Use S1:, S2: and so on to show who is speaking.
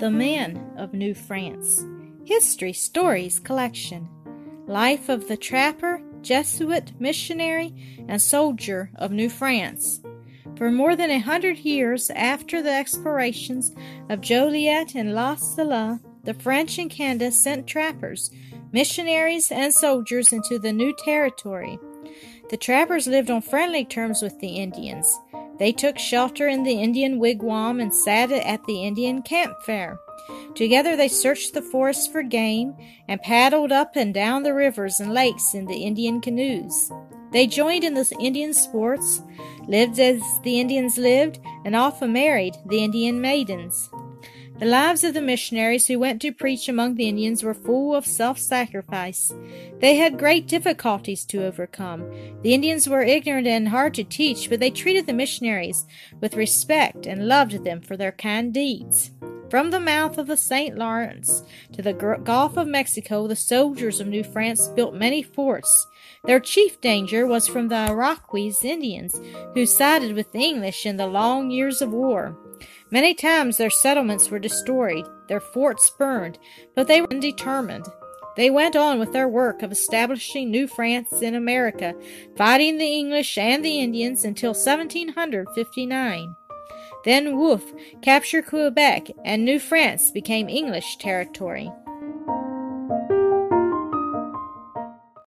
S1: The Men of New France History Stories Collection Life of the Trapper, Jesuit, Missionary, and Soldier of New France. For more than a hundred years after the explorations of Joliet and La Salle, the French in Canada sent trappers, missionaries, and soldiers into the new territory. The trappers lived on friendly terms with the Indians. They took shelter in the Indian wigwam and sat at the Indian campfire. Together they searched the forest for game and paddled up and down the rivers and lakes in the Indian canoes. They joined in the Indian sports, lived as the Indians lived, and often married the Indian maidens. The lives of the missionaries who went to preach among the Indians were full of self sacrifice. They had great difficulties to overcome. The Indians were ignorant and hard to teach, but they treated the missionaries with respect and loved them for their kind deeds. From the mouth of the St. Lawrence to the Gulf of Mexico, the soldiers of New France built many forts. Their chief danger was from the Iroquois Indians, who sided with the English in the long years of war. Many times their settlements were destroyed, their forts burned, but they were undetermined. They went on with their work of establishing New France in America, fighting the English and the Indians until 1759. Then Wolfe captured Quebec, and New France became English territory.